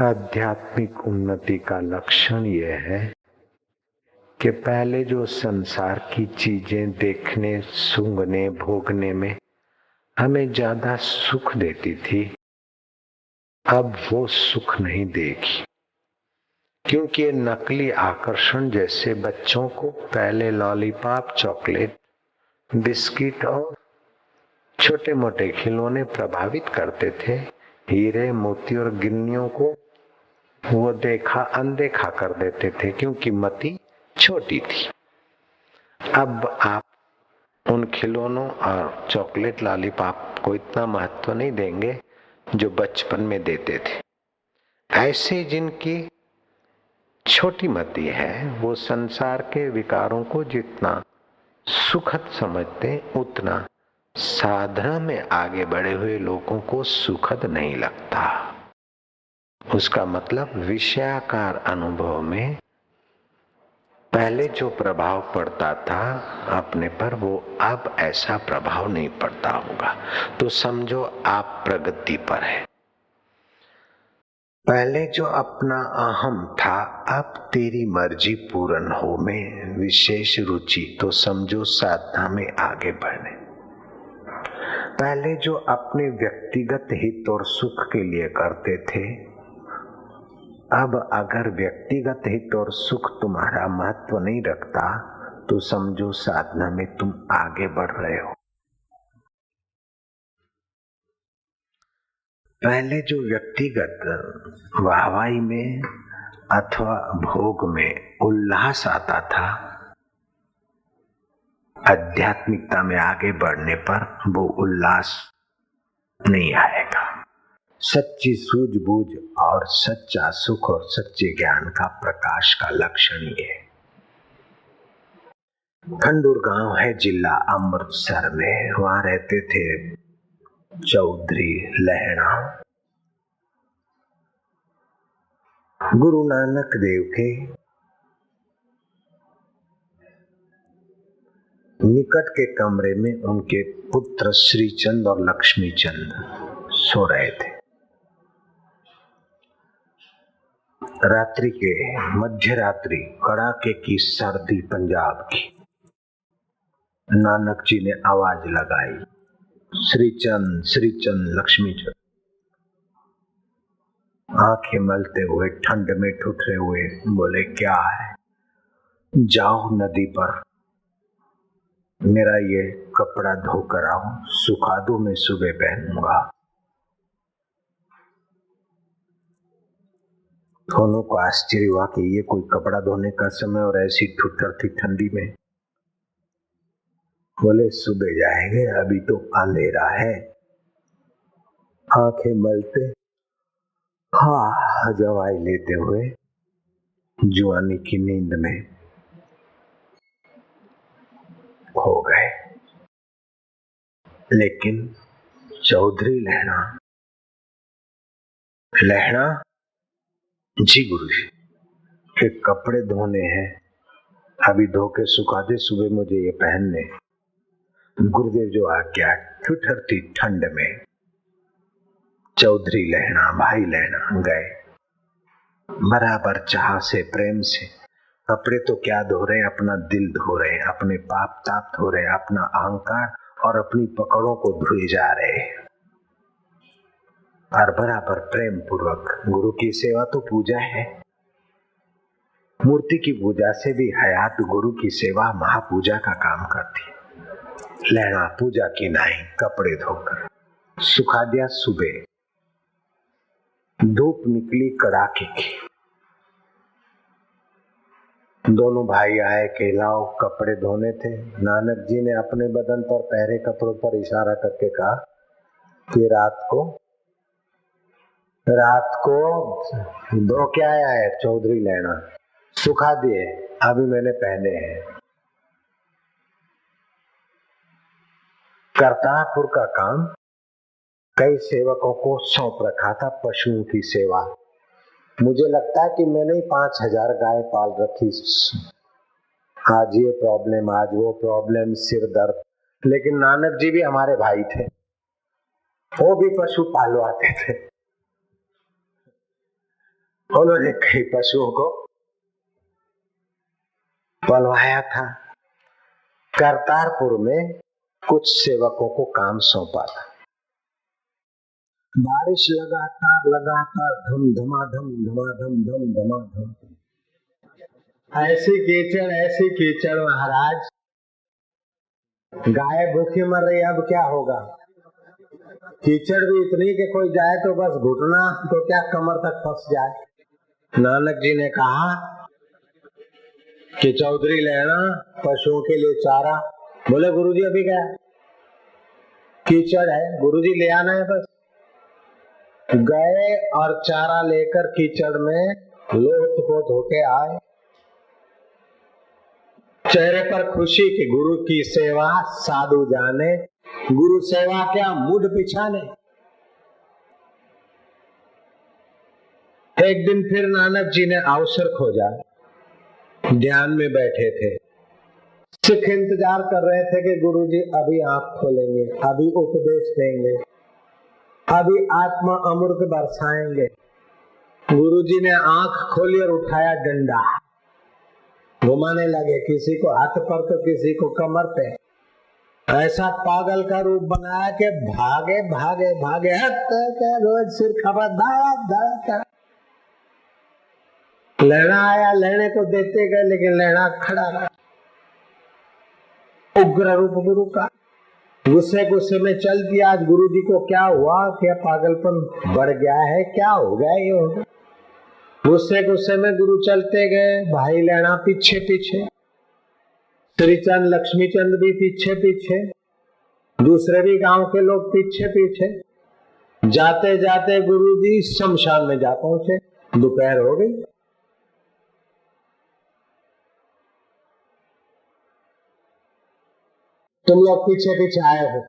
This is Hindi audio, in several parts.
आध्यात्मिक उन्नति का लक्षण यह है कि पहले जो संसार की चीज़ें देखने, सूंघने, भोगने में हमें ज़्यादा सुख देती थी, अब वो सुख नहीं देगी। क्योंकि ये नकली आकर्षण जैसे बच्चों को पहले लॉलीपॉप, चॉकलेट, बिस्किट और छोटे मोटे खिलौने प्रभावित करते थे। हीरे, मोती और गिन्नियों को वो देखा, अनदेखा कर देते थे क्योंकि मति छोटी थी। अब आप उन खिलौनों और चॉकलेट लॉलीपॉप को इतना महत्व नहीं देंगे जो बचपन में देते थे। ऐसे जिनकी छोटी मति है, वो संसार के विकारों को जितना सुखद समझते, उतना साधना में आगे बढ़े हुए लोगों को सुखद नहीं लगता। उसका मतलब विषयाकार अनुभव में पहले जो प्रभाव पड़ता था अपने पर, वो अब ऐसा प्रभाव नहीं पड़ता होगा। तो समझो आप प्रगति पर है। पहले जो अपना अहम था, अब तेरी मर्ज़ी पूर्ण हो में विशेष रुचि तो समझो साधना में आगे बढ़ने। पहले जो अपने व्यक्तिगत हित और सुख के लिए करते थे अब अगर व्यक्तिगत हित और सुख तुम्हारा महत्व नहीं रखता तो समझो साधना में तुम आगे बढ़ रहे हो। पहले जो व्यक्तिगत वाहवाई में अथवा भोग में उल्लास आता था, आध्यात्मिकता में आगे बढ़ने पर वो उल्लास नहीं आएगा। सच्ची सूझबूझ और सच्चा सुख और सच्चे ज्ञान का प्रकाश का लक्षण ये। है खंडूर गाँव है, जिला अमृतसर में। वहाँ रहते थे चौधरी लहणा गुरु नानक देव के निकट के कमरे में उनके पुत्र श्रीचंद और लक्ष्मी चंद सो रहे थे। रात्रि के मध्य रात्रि कड़ाके की सर्दी पंजाब की। नानक जी ने आवाज़ लगाई, श्रीचंद श्रीचंद लक्ष्मी चंद आँखें मलते हुए, ठंड में ठुठरे हुए, बोले, क्या है? जाओ नदी पर। मेरा ये कपड़ा धोकर आओ सुखा दो मैं सुबह पहनूँगा। दोनों को आश्चर्य हुआ कि ये कोई कपड़ा धोने का समय और ऐसी ठुठर थी ठंडी में। बोले, सुबह जाएँगे, अभी तो अंधेरा है। आँखें मलते। हा, दवाई लेते हुए जुआनी की नींद में खो गए। लेकिन चौधरी लहना लहना जी गुरु जी। के कपड़े धोने हैं। अभी धो के सुखा दे, सुबह मुझे ये पहनने। गुरुदेव जो आ आज्ञा ठुठरती ठंड में। चौधरी लहना भाई लहना गए। बराबर चाह से, प्रेम से। कपड़े तो क्या धो रहे अपना दिल धो रहे अपने पाप ताप धो रहे अपना अहंकार और अपनी पकड़ों को धोए जा रहे हैं। और बराबर प्रेम पूर्वक गुरु की सेवा तो पूजा है। मूर्ति की पूजा से भी हयात गुरु की सेवा महापूजा का काम करती है। लहना पूजा की नहीं कपड़े धोकर। सुखा दिया सुबह। धूप निकली कड़ाके की। दोनों भाई आए के लाओ कपड़े धोने थे। नानक जी ने अपने बदन पर पहरे कपड़ों पर इशारा करके कहा, कि रात को रात को दो क्या आया है? चौधरी लेना सुखा दिए। अभी मैंने पहने हैं। करतारपुर का काम। कई सेवकों को सौंप रखा था पशुओं की सेवा। मुझे लगता है कि मैंने ही पाँच हज़ार गाय पाल रखी। आज ये प्रॉब्लम आज वो प्रॉब्लम सिर दर्द। लेकिन नानक जी भी हमारे भाई थे। वो भी पशु पालवाते थे। उन्होंने कई पशुओं को पलवाया था। करतारपुर में कुछ सेवकों को काम सौंपा था। बारिश लगातार लगातार, धम धमाधम धमाधम, धम धमाधम। ऐसी कीचड़ ऐसी कीचड़ महाराज। गाय भूखी मर रही, अब क्या होगा? कीचड़ भी इतनी कि कोई जाए तो बस घुटना तो क्या कमर तक फंस जाए? नानक जी ने कहा कि चौधरी लेना पशुओं के लिए चारा। बोले गुरु जी अभी क्या कीचड़ है। गुरु जी ले आना है बस। गए और चारा लेकर कीचड़ में लोट पोत होके आए। चेहरे पर खुशी की गुरु की सेवा साधु जाने। गुरु सेवा क्या मुड पिछाने? एक दिन फिर नानक जी ने अवसर खोजा। ध्यान में बैठे थे। सिख इंतज़ार कर रहे थे कि गुरु जी अभी आँख खोलेंगे, अभी उपदेश देंगे, अभी आत्मा अमृत बरसाएँगे। गुरु जी ने आँख खोली और उठाया डंडा। घुमाने लगे, किसी को हाथ पर तो किसी को कमर पे। ऐसा पागल का रूप बनाया कि भागे भागे भागे रोज सिर खबर लेना आया लेने को देते गए, लेकिन लेना खड़ा रहा। उग्र रूप गुरु का गुस्से गुस्से में चल दिया। आज गुरु जी को क्या हुआ? क्या पागलपन बढ़ गया है? क्या हो गया ये हो गया? गुस्से गुस्से में गुरु चलते गए, भाई लेना पीछे पीछे। श्रीचंद लक्ष्मी चंद भी पीछे पीछे। दूसरे भी गाँव के लोग पीछे पीछे। जाते जाते गुरु जी शमशान में जा पहुँचे। दोपहर हो गई। तुम लोग पीछे पीछे आए हो।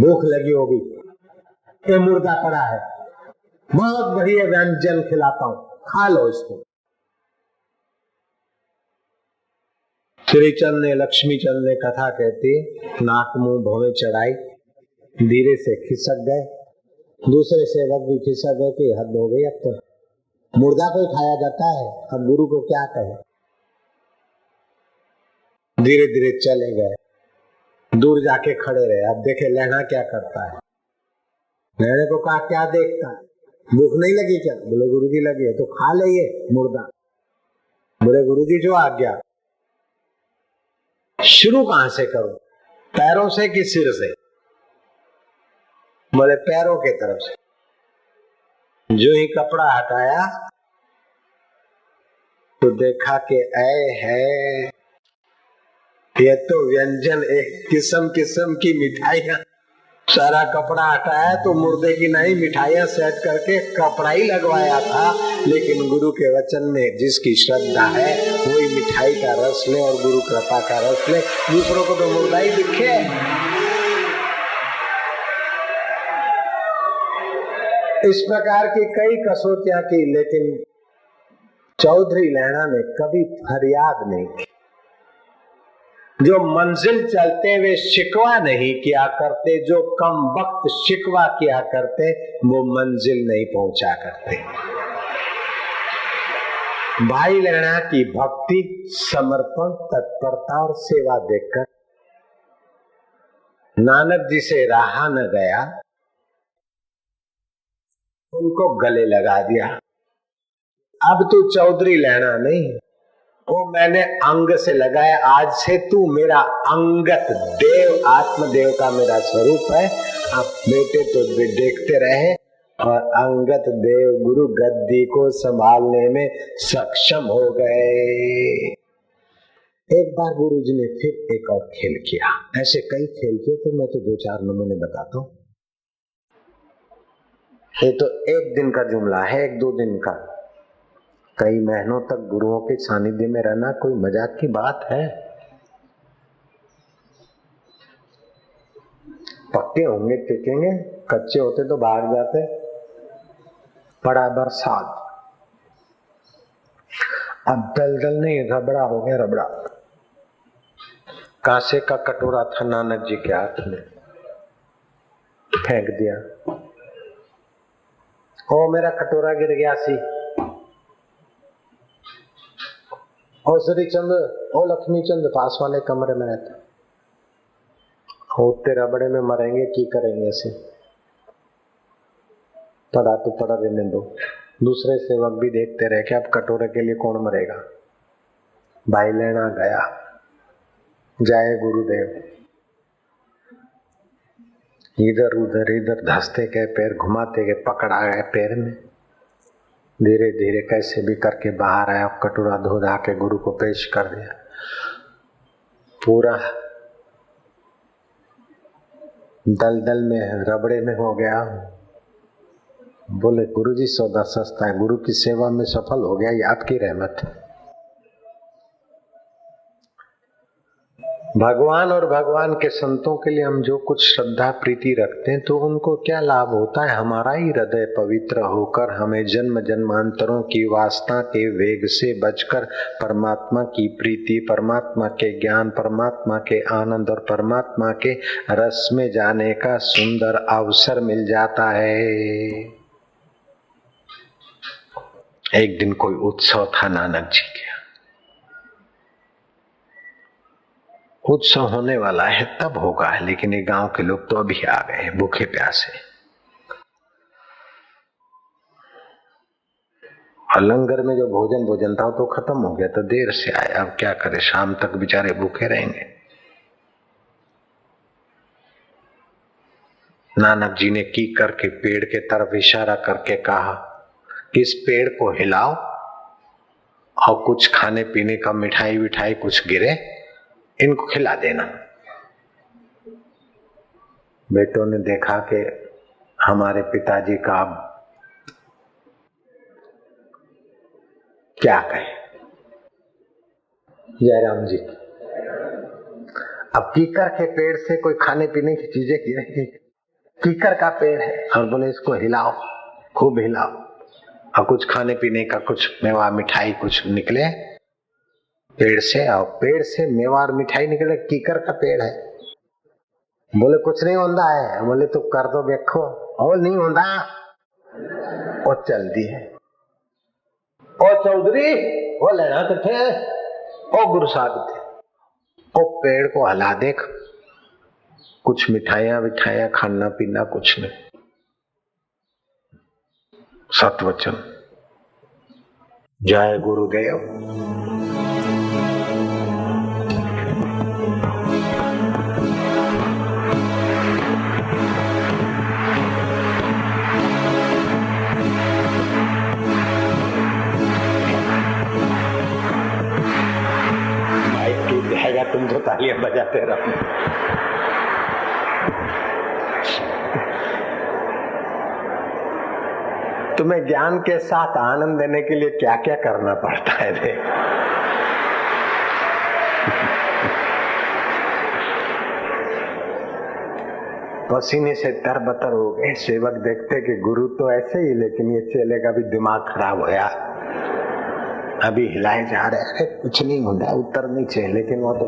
भूख लगी होगी। ये मुर्दा पड़ा है। बहुत बढ़िया व्यंजन खिलाता हूँ। खा लो इसको। श्री चंद ने लक्ष्मी चंद ने कथा कहती, नाक मुँह भोवे चढ़ाई, धीरे से खिसक गए। दूसरे सेवक भी खिसक गए कि हद हो गई अब तो। मुर्दा को ही खाया जाता है। अब गुरु को क्या कहे? धीरे धीरे चले गए। दूर जाके खड़े रहे। अब देखे लहना क्या करता है? लहने को कहा, क्या देखता है? भूख नहीं लगी क्या? बोले गुरु जी लगी है तो खा ले ये मुर्दा। बोले गुरु जी जो आ गया शुरू कहाँ से करो? पैरों से कि सिर से? बोले, पैरों के तरफ़ से। जो ही कपड़ा हटाया तो देखा कि ऐ है। ये तो व्यंजन एक किस्म किस्म की मिठाइयाँ सारा कपड़ा हटाया तो मुर्दे की नई मिठाइयाँ सेट करके कपड़ा ही लगवाया था। लेकिन गुरु के वचन में जिसकी श्रद्धा है, वही मिठाई का रस ले और गुरु कृपा का रस ले। दूसरों को तो मुर्दा ही दिखे। इस प्रकार की कई कसौटियाँ की लेकिन चौधरी लहरा ने कभी फरियाद नहीं की। जो मंजिल चलते हुए शिकवा नहीं किया करते, जो कम वक्त शिकवा किया करते, वो मंजिल नहीं पहुँचा करते। भाई लेना की भक्ति, समर्पण, तत्परता और सेवा देखकर नानक जी से रहा न गया, उनको गले लगा दिया। अब तू चौधरी लेना नहीं। वो मैंने अंग से लगाया, आज से तू मेरा अंगत देव, आत्मदेव का मेरा स्वरूप है। आप बेटे तो देखते रहे और अंगत देव गुरु गद्दी को संभालने में सक्षम हो गए। एक बार गुरु जी ने फिर एक और खेल किया। ऐसे कई खेल किए तो मैं तो दो चार नमूने बताता हूँ। ये तो एक दिन का जुमला है, एक दो दिन का। कई महीनों तक गुरुओं के सानिध्य में रहना कोई मज़ाक की बात है? पक्के होंगे, टिकेंगे, कच्चे होते तो बाहर जाते। बड़ा बरसात अब दलदल नहीं, रबड़ा हो गया रबड़ा। कांसे का कटोरा था नानक जी के हाथ में। फेंक दिया। ओ, मेरा कटोरा गिर गया, सी। ओ श्री चंद और लक्ष्मी चंद, पास वाले कमरे में रहता। हो तेरा बड़े में मरेंगे, की करेंगे ऐसे? पड़ा तो पड़ा रहने दो दूसरे सेवक भी देखते रहे कि अब कटोरे के लिए कौन मरेगा? भाई लेना गया। जाए गुरुदेव। इधर उधर इधर धसते गए, पैर घुमाते गए, पकड़ा गए, पैर में। धीरे धीरे कैसे भी करके बाहर आया, कटोरा धो धा के गुरु को पेश कर दिया। पूरा दल दल में, रबड़े में हो गया। बोले गुरु जी सौदा सस्ता है, गुरु की सेवा में सफल हो गया, ये आपकी रहमत है। भगवान और भगवान के संतों के लिए हम जो कुछ श्रद्धा, प्रीति रखते हैं तो उनको क्या लाभ होता है? हमारा ही हृदय पवित्र होकर, हमें जन्म जन्मांतरों की वास्ता के वेग से बचकर, परमात्मा की प्रीति, परमात्मा के ज्ञान, परमात्मा के आनंद और परमात्मा के रस में जाने का सुंदर अवसर मिल जाता है। एक दिन कोई उत्सव था नानक जी के उत्सव होने वाला है, तब होगा। है लेकिन ये गाँव के लोग तो अभी आ गए भूखे प्यासे। लंगर में जो भोजन भोजन था तो खत्म हो गया तो देर से आए। अब क्या करे, शाम तक बेचारे भूखे रहेंगे। नानक जी ने की करके, पेड़ के तरफ़ इशारा करके कहा कि इस पेड़ को हिलाओ और कुछ खाने पीने का मिठाई विठाई कुछ गिरे? इनको खिला देना। बेटों ने देखा कि हमारे पिताजी का अब क्या कहे। जयराम जी, अब कीकर के पेड़ से कोई खाने पीने की चीज़ें की रही कीकर का पेड़ है। और बोले, इसको हिलाओ, खूब हिलाओ। और कुछ खाने पीने का कुछ मेवा मिठाई कुछ निकले। पेड़ से आओ। पेड़ से मेवा और मिठाई निकले, कीकर का पेड़ है। बोले, कुछ नहीं होता है। बोले तो कर दो, देखो। और नहीं होता और चल दी है। ओ चौधरी वो लेना थे ओ गुरु साहब थे ओ पेड़ को हला देख। कुछ मिठाइया विठाइया, खाना पीना कुछ नहीं। सतवचन। जय गुरुदेव। तालियाँ बजाते रहो तुम्हें ज्ञान के साथ आनंद देने के लिए क्या क्या करना पड़ता है, रे? पसीने से तरबतर हो गए, सेवक देखते कि गुरु तो ऐसे ही, लेकिन ये चेले का भी दिमाग खराब होया अभी हिलाए जा रहे अरे, कुछ नहीं होता उत्तर नीचे लेकिन वो तो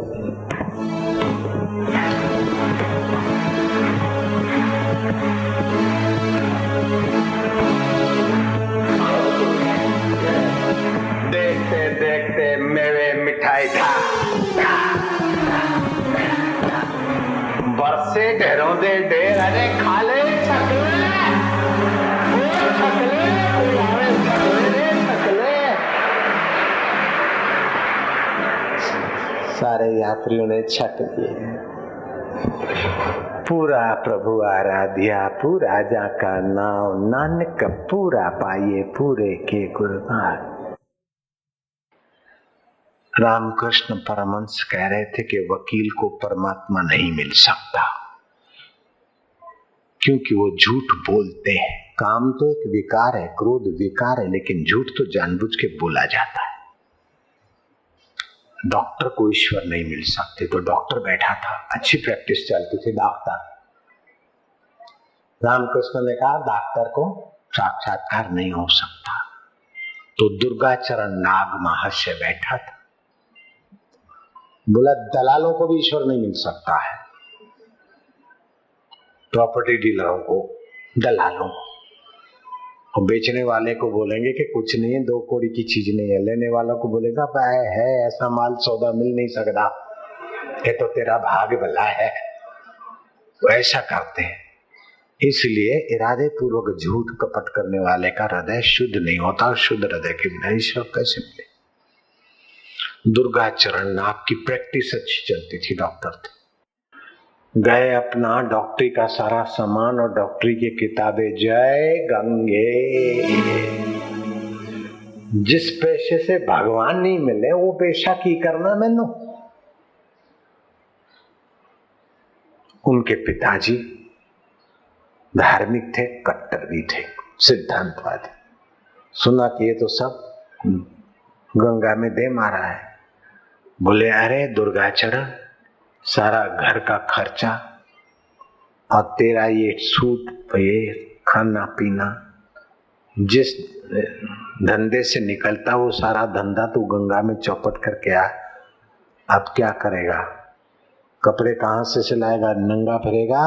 देखते देखते मेरे मिठाई था। बरसे ढेरों दे ढेर, अरे यात्रियों ने छक लिए पूरा प्रभु आराध्या, पूरा जाका नाव नानक पूरा पाइए पूरे के गुरबार रामकृष्ण परमंश कह रहे थे कि वकील को परमात्मा नहीं मिल सकता, क्योंकि वो झूठ बोलते हैं। काम तो एक विकार है, क्रोध विकार है, लेकिन झूठ तो जानबूझ के बोला जाता है। डॉक्टर को ईश्वर नहीं मिल सकते। तो डॉक्टर बैठा था, अच्छी प्रैक्टिस चलती थी डॉक्टर। रामकृष्ण ने कहा, डॉक्टर को साक्षात्कार नहीं हो सकता। तो दुर्गा चरण नाग महर्षि बैठा था। बोला, दलालों को भी ईश्वर नहीं मिल सकता है। प्रॉपर्टी डीलरों को, दलालों को। और बेचने वाले को बोलेंगे कि कुछ नहीं है, दो कोड़ी की चीज़ नहीं है। लेने वालों को बोलेगा है, ऐसा माल सौदा मिल नहीं सकता। ये तो तेरा भाग भला है। वो ऐसा करते हैं। इसलिए इरादे पूर्वक झूठ कपट करने वाले का हृदय शुद्ध नहीं होता शुद्ध हृदय के बिना ईश्वर कैसे मिले? दुर्गा चरण नाग की प्रैक्टिस अच्छी चलती थी डॉक्टर थे गए अपना डॉक्टरी का सारा सामान और डॉक्टरी की किताबें जय गंगे। जिस पेशे से भगवान नहीं मिले, वो पेशा की करना मैनू। उनके पिताजी धार्मिक थे कट्टर भी थे, सिद्धांतवादी। सुना कि ये तो सब गंगा में दे मारा है। बोले, अरे दुर्गाचरण सारा घर का खर्चा और तेरा ये सूट, ये खाना पीना, जिस धंधे से निकलता वो सारा धंधा तू गंगा में चौपट करके आ। अब क्या करेगा? कपड़े कहाँ से सिलाएगा? नंगा फिरेगा?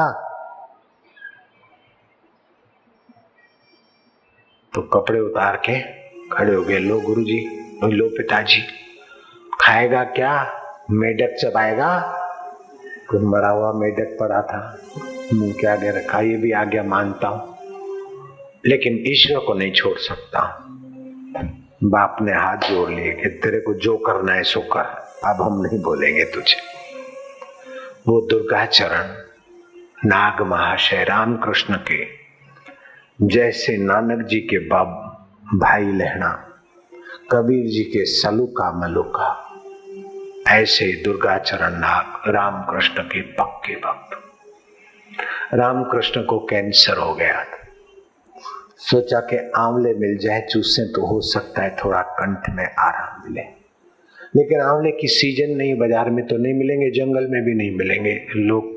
तो कपड़े उतार के खड़े हो गए। लो गुरु जी लो पिताजी, खाएगा क्या? मेढक चबाएगा? कुछ मरा हुआ मेढक पड़ा था। मुँह के आगे रखा, ये भी आज्ञा मानता हूँ। लेकिन ईश्वर को नहीं छोड़ सकता बाप ने हाथ जोड़ लिए कि तेरे को जो करना है सो कर। अब हम नहीं बोलेंगे तुझे। वो दुर्गा चरण, नाग महाशय, रामकृष्ण के, जैसे नानक जी के बाब भाई लहना कबीर जी के सलूका मलुका। ऐसे दुर्गा चरण नाग रामकृष्ण के पक्के भक्त। रामकृष्ण को कैंसर हो गया था। सोचा कि आंवले मिल जाए, चूसे तो हो सकता है थोड़ा कंठ में आराम मिले। लेकिन आंवले की सीज़न नहीं, बाज़ार में तो नहीं मिलेंगे, जंगल में भी नहीं मिलेंगे। लोग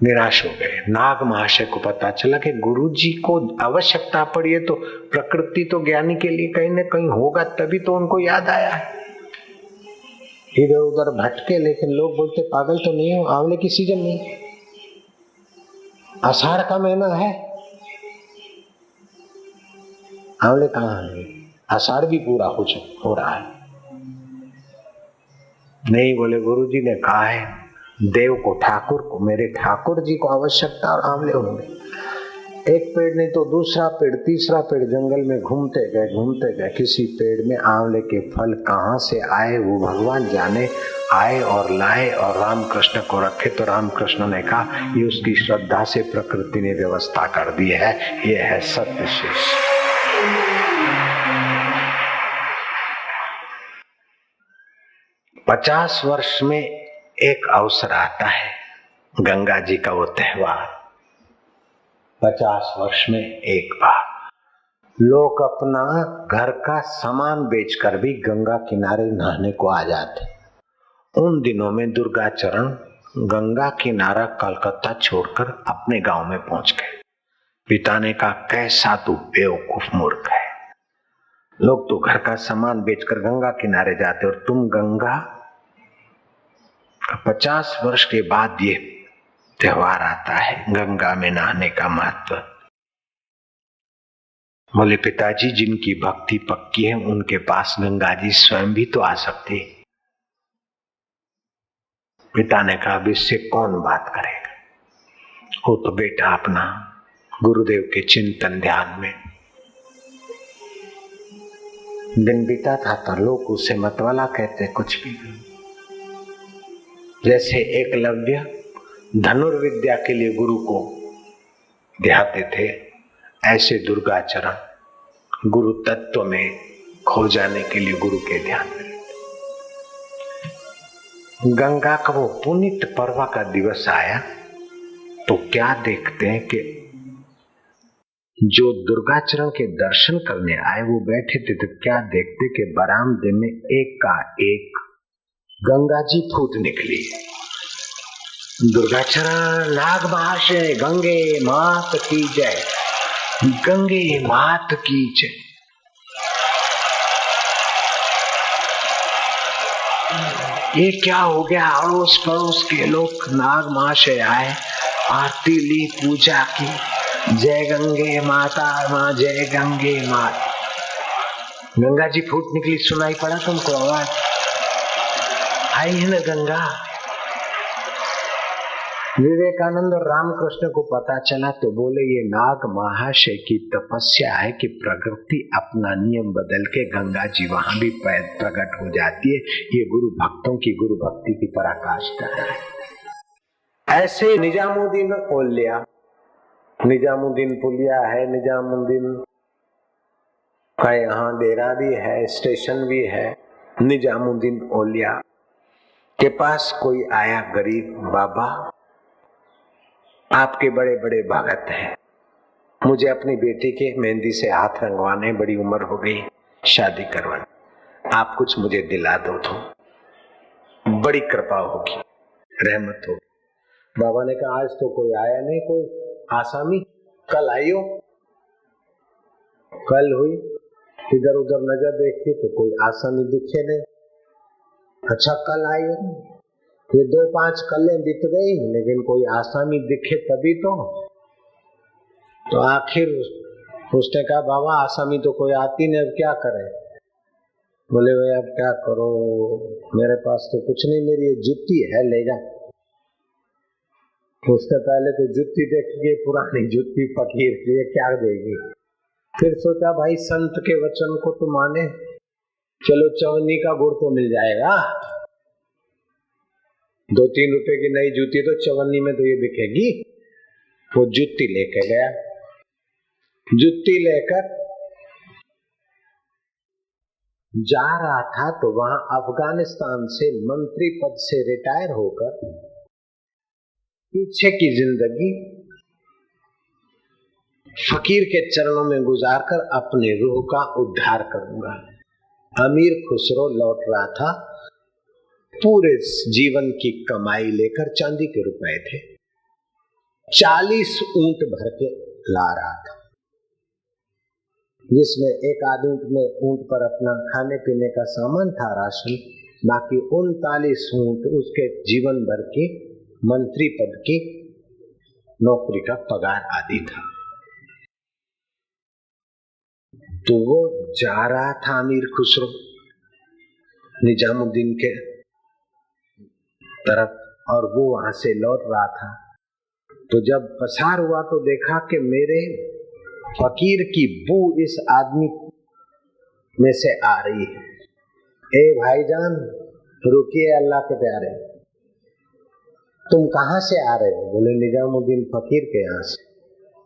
निराश हो गए। नाग महाशय को पता चला कि गुरु जी को आवश्यकता पड़ी है तो प्रकृति तो ज्ञानी के लिए कहीं ना कहीं होगा, तभी तो उनको याद आया है। इधर उधर भटके, लेकिन लोग बोलते, पागल तो नहीं हो, आंवले की सीज़न नहीं। आषाढ़ का महीना है। आंवले कहा है? आषाढ़ भी पूरा हो हो रहा है। नहीं बोले गुरु जी ने कहा है, देव को ठाकुर को, मेरे ठाकुर जी को आवश्यकता और आंवले होंगे। एक पेड़ नहीं तो दूसरा पेड़, तीसरा पेड़ जंगल में घूमते गए घूमते गए। किसी पेड़ में आंवले के फल कहाँ से आए, वो भगवान जाने, आए और लाए और रामकृष्ण को रखे। तो रामकृष्ण ने कहा, ये उसकी श्रद्धा से प्रकृति ने व्यवस्था कर दी है। ये है सत्य शेष। पचास वर्ष में एक अवसर आता है, गंगा जी का वो त्योहार। पचास वर्ष में एक बार। लोग अपना घर का सामान बेचकर भी गंगा किनारे नहाने को आ जाते। उन दिनों में दुर्गा चरण गंगा किनारा कलकत्ता छोड़कर अपने गाँव में पहुँच गए। पिता ने कहा कैसा तू बेवकूफ़ मूर्ख है। लोग तो घर का सामान बेचकर गंगा किनारे जाते और तुम गंगा पचास वर्ष के बाद ये त्योहार आता है, गंगा में नहाने का महत्व। बोले पिताजी जिनकी भक्ति पक्की है, उनके पास गंगा जी स्वयं भी तो आ सकते पिता ने कहा इससे कौन बात करेगा? वो तो बेटा अपना, गुरुदेव के चिंतन ध्यान में। दिन बीता था तो लोग उसे मतवाला कहते कुछ भी। जैसे एकलव्य धनुर्विद्या के लिए गुरु को ध्याते थे। ऐसे दुर्गाचरण गुरु तत्व में खो जाने के लिए गुरु के ध्यान में गंगा का वो पुनित पर्व का दिवस आया तो क्या देखते हैं कि जो दुर्गाचरण के दर्शन करने आए, वो बैठे थे तो क्या देखते कि बरामदे में एक का एक गंगा जी फूट निकली। दुर्गाचरण नाग महाशय गंगे मात की जय। गंगे मात की जय। ये क्या हो गया? अड़ोस पड़ोस के लोग नाग महाशय आए, आरती ली पूजा की। जय गंगे माता, माँ जय गंगे माता गंगा जी फूट निकली, सुनाई पड़ा तुमको आवाज़? आई है ना गंगा? विवेकानंद और रामकृष्ण को पता चला तो बोले, ये नाग महाशय की तपस्या है कि प्रकृति अपना नियम बदल के गंगा जी वहाँ भी प्रकट हो जाती है। ये गुरु भक्तों की गुरु भक्ति की पराकाष्ठा है। ऐसे निजामुद्दीन ओलिया निजामुद्दीन पुलिया है, निजामुद्दीन का यहाँ डेरा भी है, स्टेशन भी है। निजामुद्दीन ओलिया के पास कोई आया गरीब बाबा। आपके बड़े बड़े भगत हैं। मुझे अपनी बेटी के मेहंदी से हाथ रंगवाने बड़ी उम्र हो गई। शादी करवाने। आप कुछ मुझे दिला दो तो। बड़ी कृपा होगी। रहमत होगी। बाबा ने कहा, आज तो कोई आया नहीं, कोई आसामी। कल आइयो। कल हुई। इधर उधर नज़र देखी तो कोई आसामी दिखे नहीं। अच्छा कल आइयो। ये दो पाँच कलें बीत गई, लेकिन कोई आसामी दिखे तभी तो। तो आखिर उसने कहा बाबा, आसामी तो कोई आती नहीं, अब क्या करे? बोले, भाई, अब क्या करो? मेरे पास तो कुछ नहीं, मेरी जुत्ती है, ले जा। उसने पहले तो जुत्ती देखिए, पुरानी जुत्ती फकीर की क्या देगी? फिर सोचा, भाई, संत के वचन को तो माने। चलो चवनी का गुड़ तो मिल जाएगा। दो तीन रुपए की नई जूती तो चवन्नी में तो ये बिकेगी। वो जूती लेके गया। जूती लेकर जा रहा था तो वहाँ अफ़गानिस्तान से मंत्री पद से रिटायर होकर पीछे की ज़िंदगी फकीर के चरणों में गुजारकर अपने रूह का उद्धार करूँगा। अमीर खुसरो लौट रहा था। पूरे जीवन की कमाई लेकर चांदी के रुपए थे। चालीस ऊँट भर के ला रहा था। जिसमें एक आदमी में ऊँट पर अपना खाने पीने का सामान था राशन, बाकी उनतालीस ऊँट उसके जीवन भर की मंत्री पद की नौकरी का पगार आदि था। तो वो जा रहा था अमीर खुसरो निजामुद्दीन के तरफ़ और वो वहाँ से लौट रहा था। तो जब पसार हुआ तो देखा कि मेरे फकीर की बू इस आदमी में से आ रही है। ए भाईजान, रुकिए अल्लाह के प्यारे। तुम कहाँ से आ रहे हो? बोले, निजामुद्दीन फकीर के यहाँ से।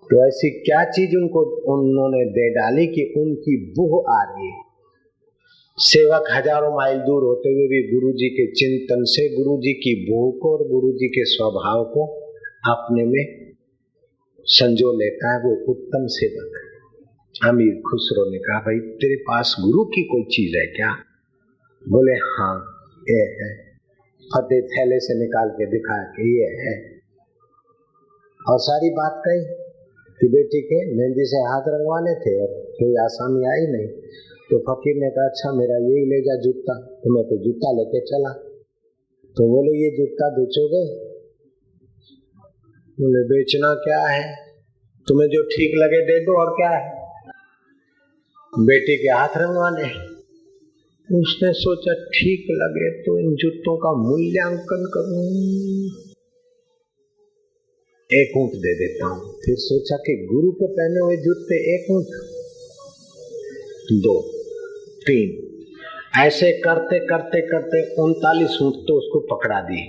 तो ऐसी क्या चीज़ उनको, उन्होंने दे डाली कि उनकी बूह आ रही है? सेवक हज़ारों माइल दूर होते हुए भी गुरु जी के चिंतन से गुरु जी की भूख और गुरु जी के स्वभाव को अपने में संजो लेता है, वो उत्तम सेवक अमीर खुसरो ने कहा भाई, तेरे पास गुरु की कोई चीज़ है क्या? बोले हाँ ये है। फतेह थैले से निकाल के दिखा कि, ये है। और सारी बात कही कि बेटी के मेहंदी से हाथ रंगवाने थे और कोई आसानी आई नहीं। तो फकीर ने कहा अच्छा मेरा यही ले जा जूता। तो मैं तो जूता लेके चला। तो बोले, ये जूता बेचोगे? बोले, बेचना क्या है? तुम्हें जो ठीक लगे दे दो, और क्या है? बेटे के हाथ रंगवाने। उसने सोचा, ठीक लगे तो इन जूतों का मूल्यांकन करूँ। एक ऊँट दे देता हूँ। फिर सोचा कि गुरु के पहने हुए जूते एक ऊँट, दो। तीन। ऐसे करते करते करते उनतालीस ऊँट तो उसको पकड़ा दिए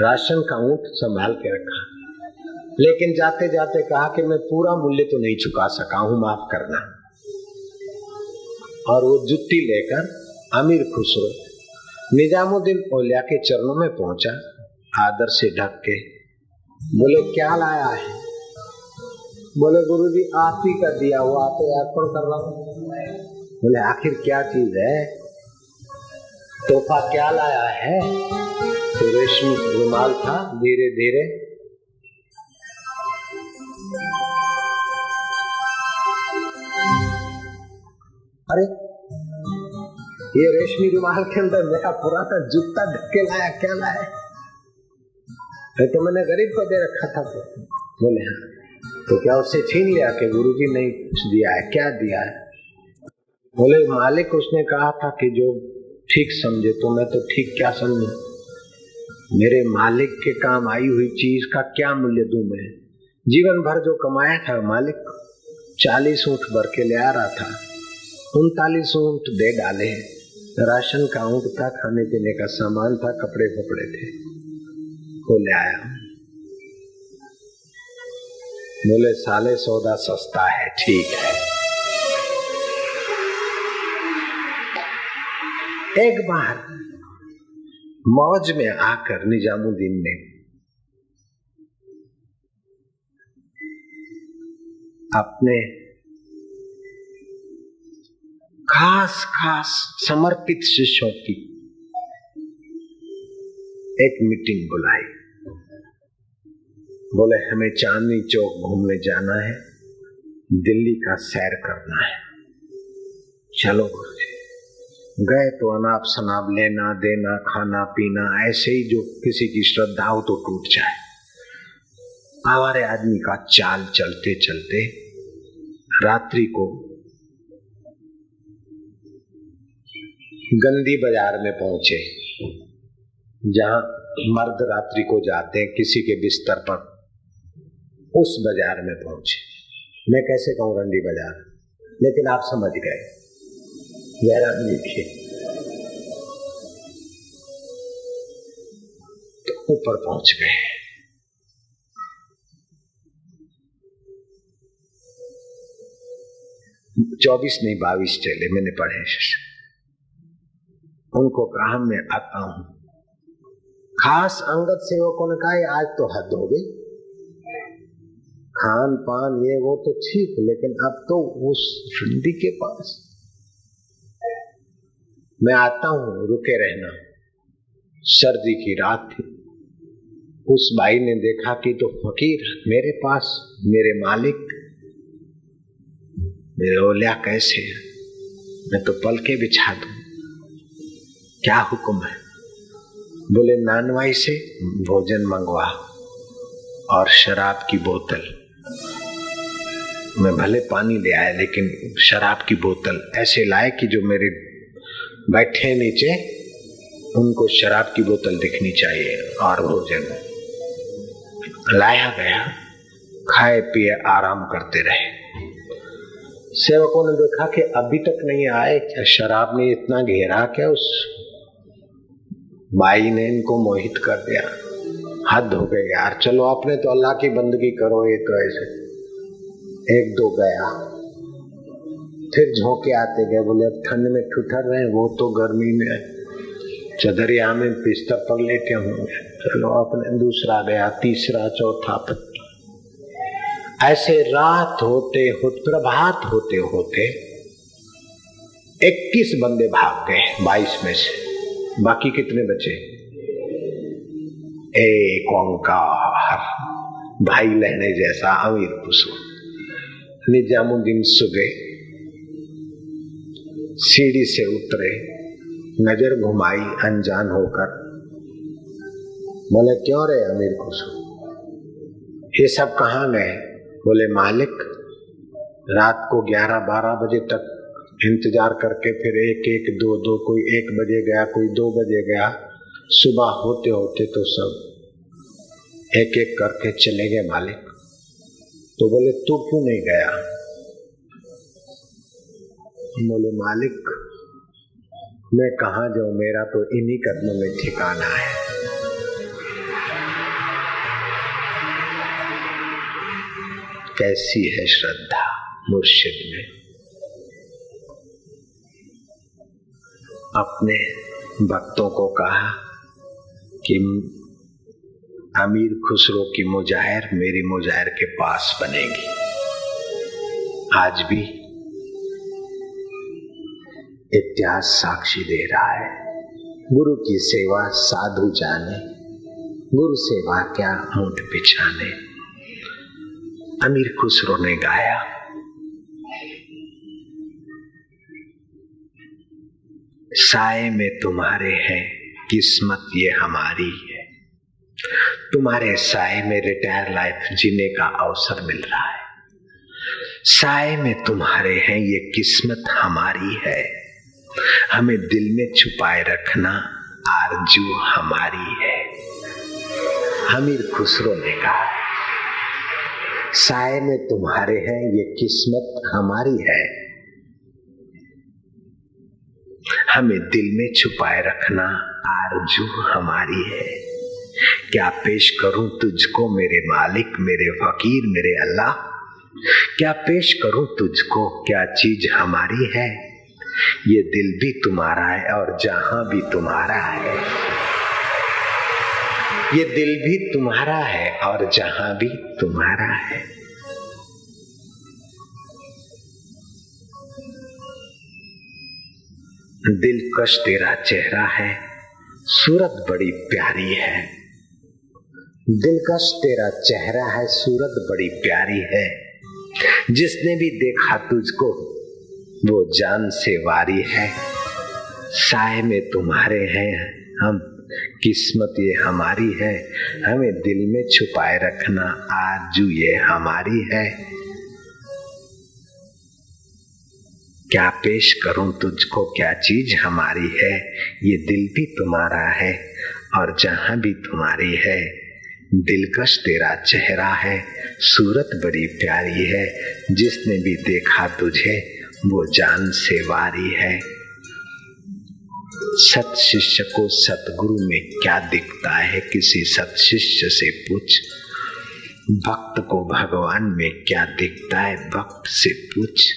राशन का ऊँट संभाल के रखा। लेकिन जाते जाते कहा कि मैं पूरा मूल्य तो नहीं चुका सका हूँ, माफ़ करना। और वो जुत्ती लेकर अमीर खुसरो निजामुद्दीन ओलिया के चरणों में पहुँचा, आदर से ढक के, बोले, क्या लाया है? बोले गुरु जी आप ही का दिया हुआ तो अर्पण कर रहा हूँ। बोले, आखिर क्या चीज़ है? तोहफा क्या लाया है? तो रेशमी रुमाल था, धीरे धीरे। अरे, ये रेशमी रुमाल के अंदर मेरा पुराना जूता धक्के लाया, क्या लाया? तो मैंने गरीब को दे रखा था। बोले हाँ। तो क्या उससे छीन लिया कि गुरुजी ने दिया है? क्या दिया है? बोले, मालिक, उसने कहा था कि जो ठीक समझे तो मैं तो ठीक क्या समझू? मेरे मालिक के काम आई हुई चीज़ का क्या मूल्य दू मैं? जीवन भर जो कमाया था मालिक, चालीस ऊँट भर के ले आ रहा था। उनतालीस ऊँट दे डाले। राशन का ऊँट था, खाने पीने का सामान था कपड़े फपड़े थे। वो ले आया। बोले, साले सौदा सस्ता है, ठीक है। एक बार मौज में आकर निजामुद्दीन ने अपने खास खास समर्पित शिष्यों की एक मीटिंग बुलाई। बोले, हमें चांदनी चौक घूमने जाना है, दिल्ली का सैर करना है। चलो गए तो अनाप शनाप लेना, देना, खाना, पीना, ऐसे ही जो किसी की श्रद्धा हो तो टूट जाए। आवारे आदमी का चाल चलते चलते रात्रि को गंदी बाज़ार में पहुँचे, जहाँ मर्द रात्रि को जाते हैं, किसी के बिस्तर पर उस बाज़ार में पहुँचे। मैं कैसे कहूँ रंडी बाज़ार? लेकिन आप समझ गए। जयराम लिखिए तो ऊपर पहुँच गए। चौबीस नहीं, बाईस चले मैंने पढ़े। उनको कहा मैं आता हूँ। खास अंगत सेवकों ने कहा आज तो हद हो गई। खान पान ये वो तो ठीक, लेकिन अब तो उस फिंदी के पास। मैं आता हूँ, रुके रहना। सर्दी की रात थी। उस भाई ने देखा कि तो फकीर मेरे पास, मेरे मालिक। मेरे ओलिया कैसे मैं तो पल के बिछा दू। क्या हुक्म है? बोले, नानवाई से भोजन मंगवा और शराब की बोतल। मैं भले पानी ले आया, लेकिन शराब की बोतल ऐसे लाए कि जो मेरे बैठे नीचे, उनको शराब की बोतल दिखनी चाहिए और भोजन। लाया गया, खाए, पिए, आराम करते रहे। सेवकों ने देखा कि अभी तक नहीं आए, क्या शराब ने इतना घेरा, क्या उस बाई ने इनको मोहित कर दिया। हद हो गई यार, चलो आपने तो अल्लाह की बंदगी करो, ये तो ऐसे। एक दो गया। फिर झोंके आते गए, बोले, अब ठंड में ठुठर रहे, वो तो गर्मी में चदरिया में बिस्तर पर लेटे होंगे चलो, अपने दूसरा गया, तीसरा, चौथा पत्ता। ऐसे रात होते हो प्रभात होते होते 21 बंदे भाग गए 22 में से। बाकी कितने बचे? एक ओंकार, भाई लहने जैसा अमीर कुसुम निजामुद्दीन सुबह सीढ़ी से उतरे, नज़र घुमाई, अनजान होकर। बोले, क्यों रे अमीर कुसुम ये सब कहाँ गए? बोले, मालिक, रात को 11-12 बजे तक इंतज़ार करके फिर एक एक दो दो कोई एक बजे गया, कोई दो बजे गया। सुबह होते होते तो सब एक एक करके चले गए मालिक। तो बोले, तू क्यों नहीं गया? बोले, मालिक, मैं कहा जाऊँ? मेरा तो इन्हीं कदमों में ठिकाना है। कैसी है श्रद्धा मुर्शिद में? अपने भक्तों को कहा कि अमीर खुसरो की मुजाहिर मेरी मुजाहिर के पास बनेगी। आज भी इतिहास साक्षी दे रहा है। गुरु की सेवा साधु जाने, गुरु सेवा क्या ऊँट पिछाने अमीर खुसरो ने गाया, साय में तुम्हारे हैं, किस्मत ये हमारी है। तुम्हारे साय में रिटायर लाइफ जीने का अवसर मिल रहा है। साय में तुम्हारे हैं, ये किस्मत हमारी है। हमें दिल में छुपाए रखना आरज़ू हमारी है। हमीर खुसरो ने कहा, साय में तुम्हारे हैं, ये किस्मत हमारी है। हमें दिल में छुपाए रखना आरज़ू हमारी है। क्या पेश करूँ तुझको मेरे मालिक, मेरे फकीर, मेरे अल्लाह? क्या पेश करूँ तुझको? क्या चीज़ हमारी है? ये दिल भी तुम्हारा है और जहाँ भी तुम्हारा है। ये दिल भी तुम्हारा है और जहाँ भी तुम्हारा है। दिलकश तेरा चेहरा है, सूरत बड़ी प्यारी है। दिलकश तेरा चेहरा है, सूरत बड़ी प्यारी है। जिसने भी देखा तुझको, वो जान से वारी है। साय में तुम्हारे हैं, हम किस्मत ये हमारी है। हमें दिल में छुपाए रखना, आजू ये हमारी है। क्या पेश करूँ तुझको, क्या चीज़ हमारी है? ये दिल भी तुम्हारा है, और जहाँ भी तुम्हारी है दिलकश तेरा चेहरा है, सूरत बड़ी प्यारी है, जिसने भी देखा तुझे, वो जान से वारी है। सत शिष्य को सतगुरु में क्या दिखता है, किसी सत शिष्य से पूछ। भक्त को भगवान में क्या दिखता है, भक्त से पूछ।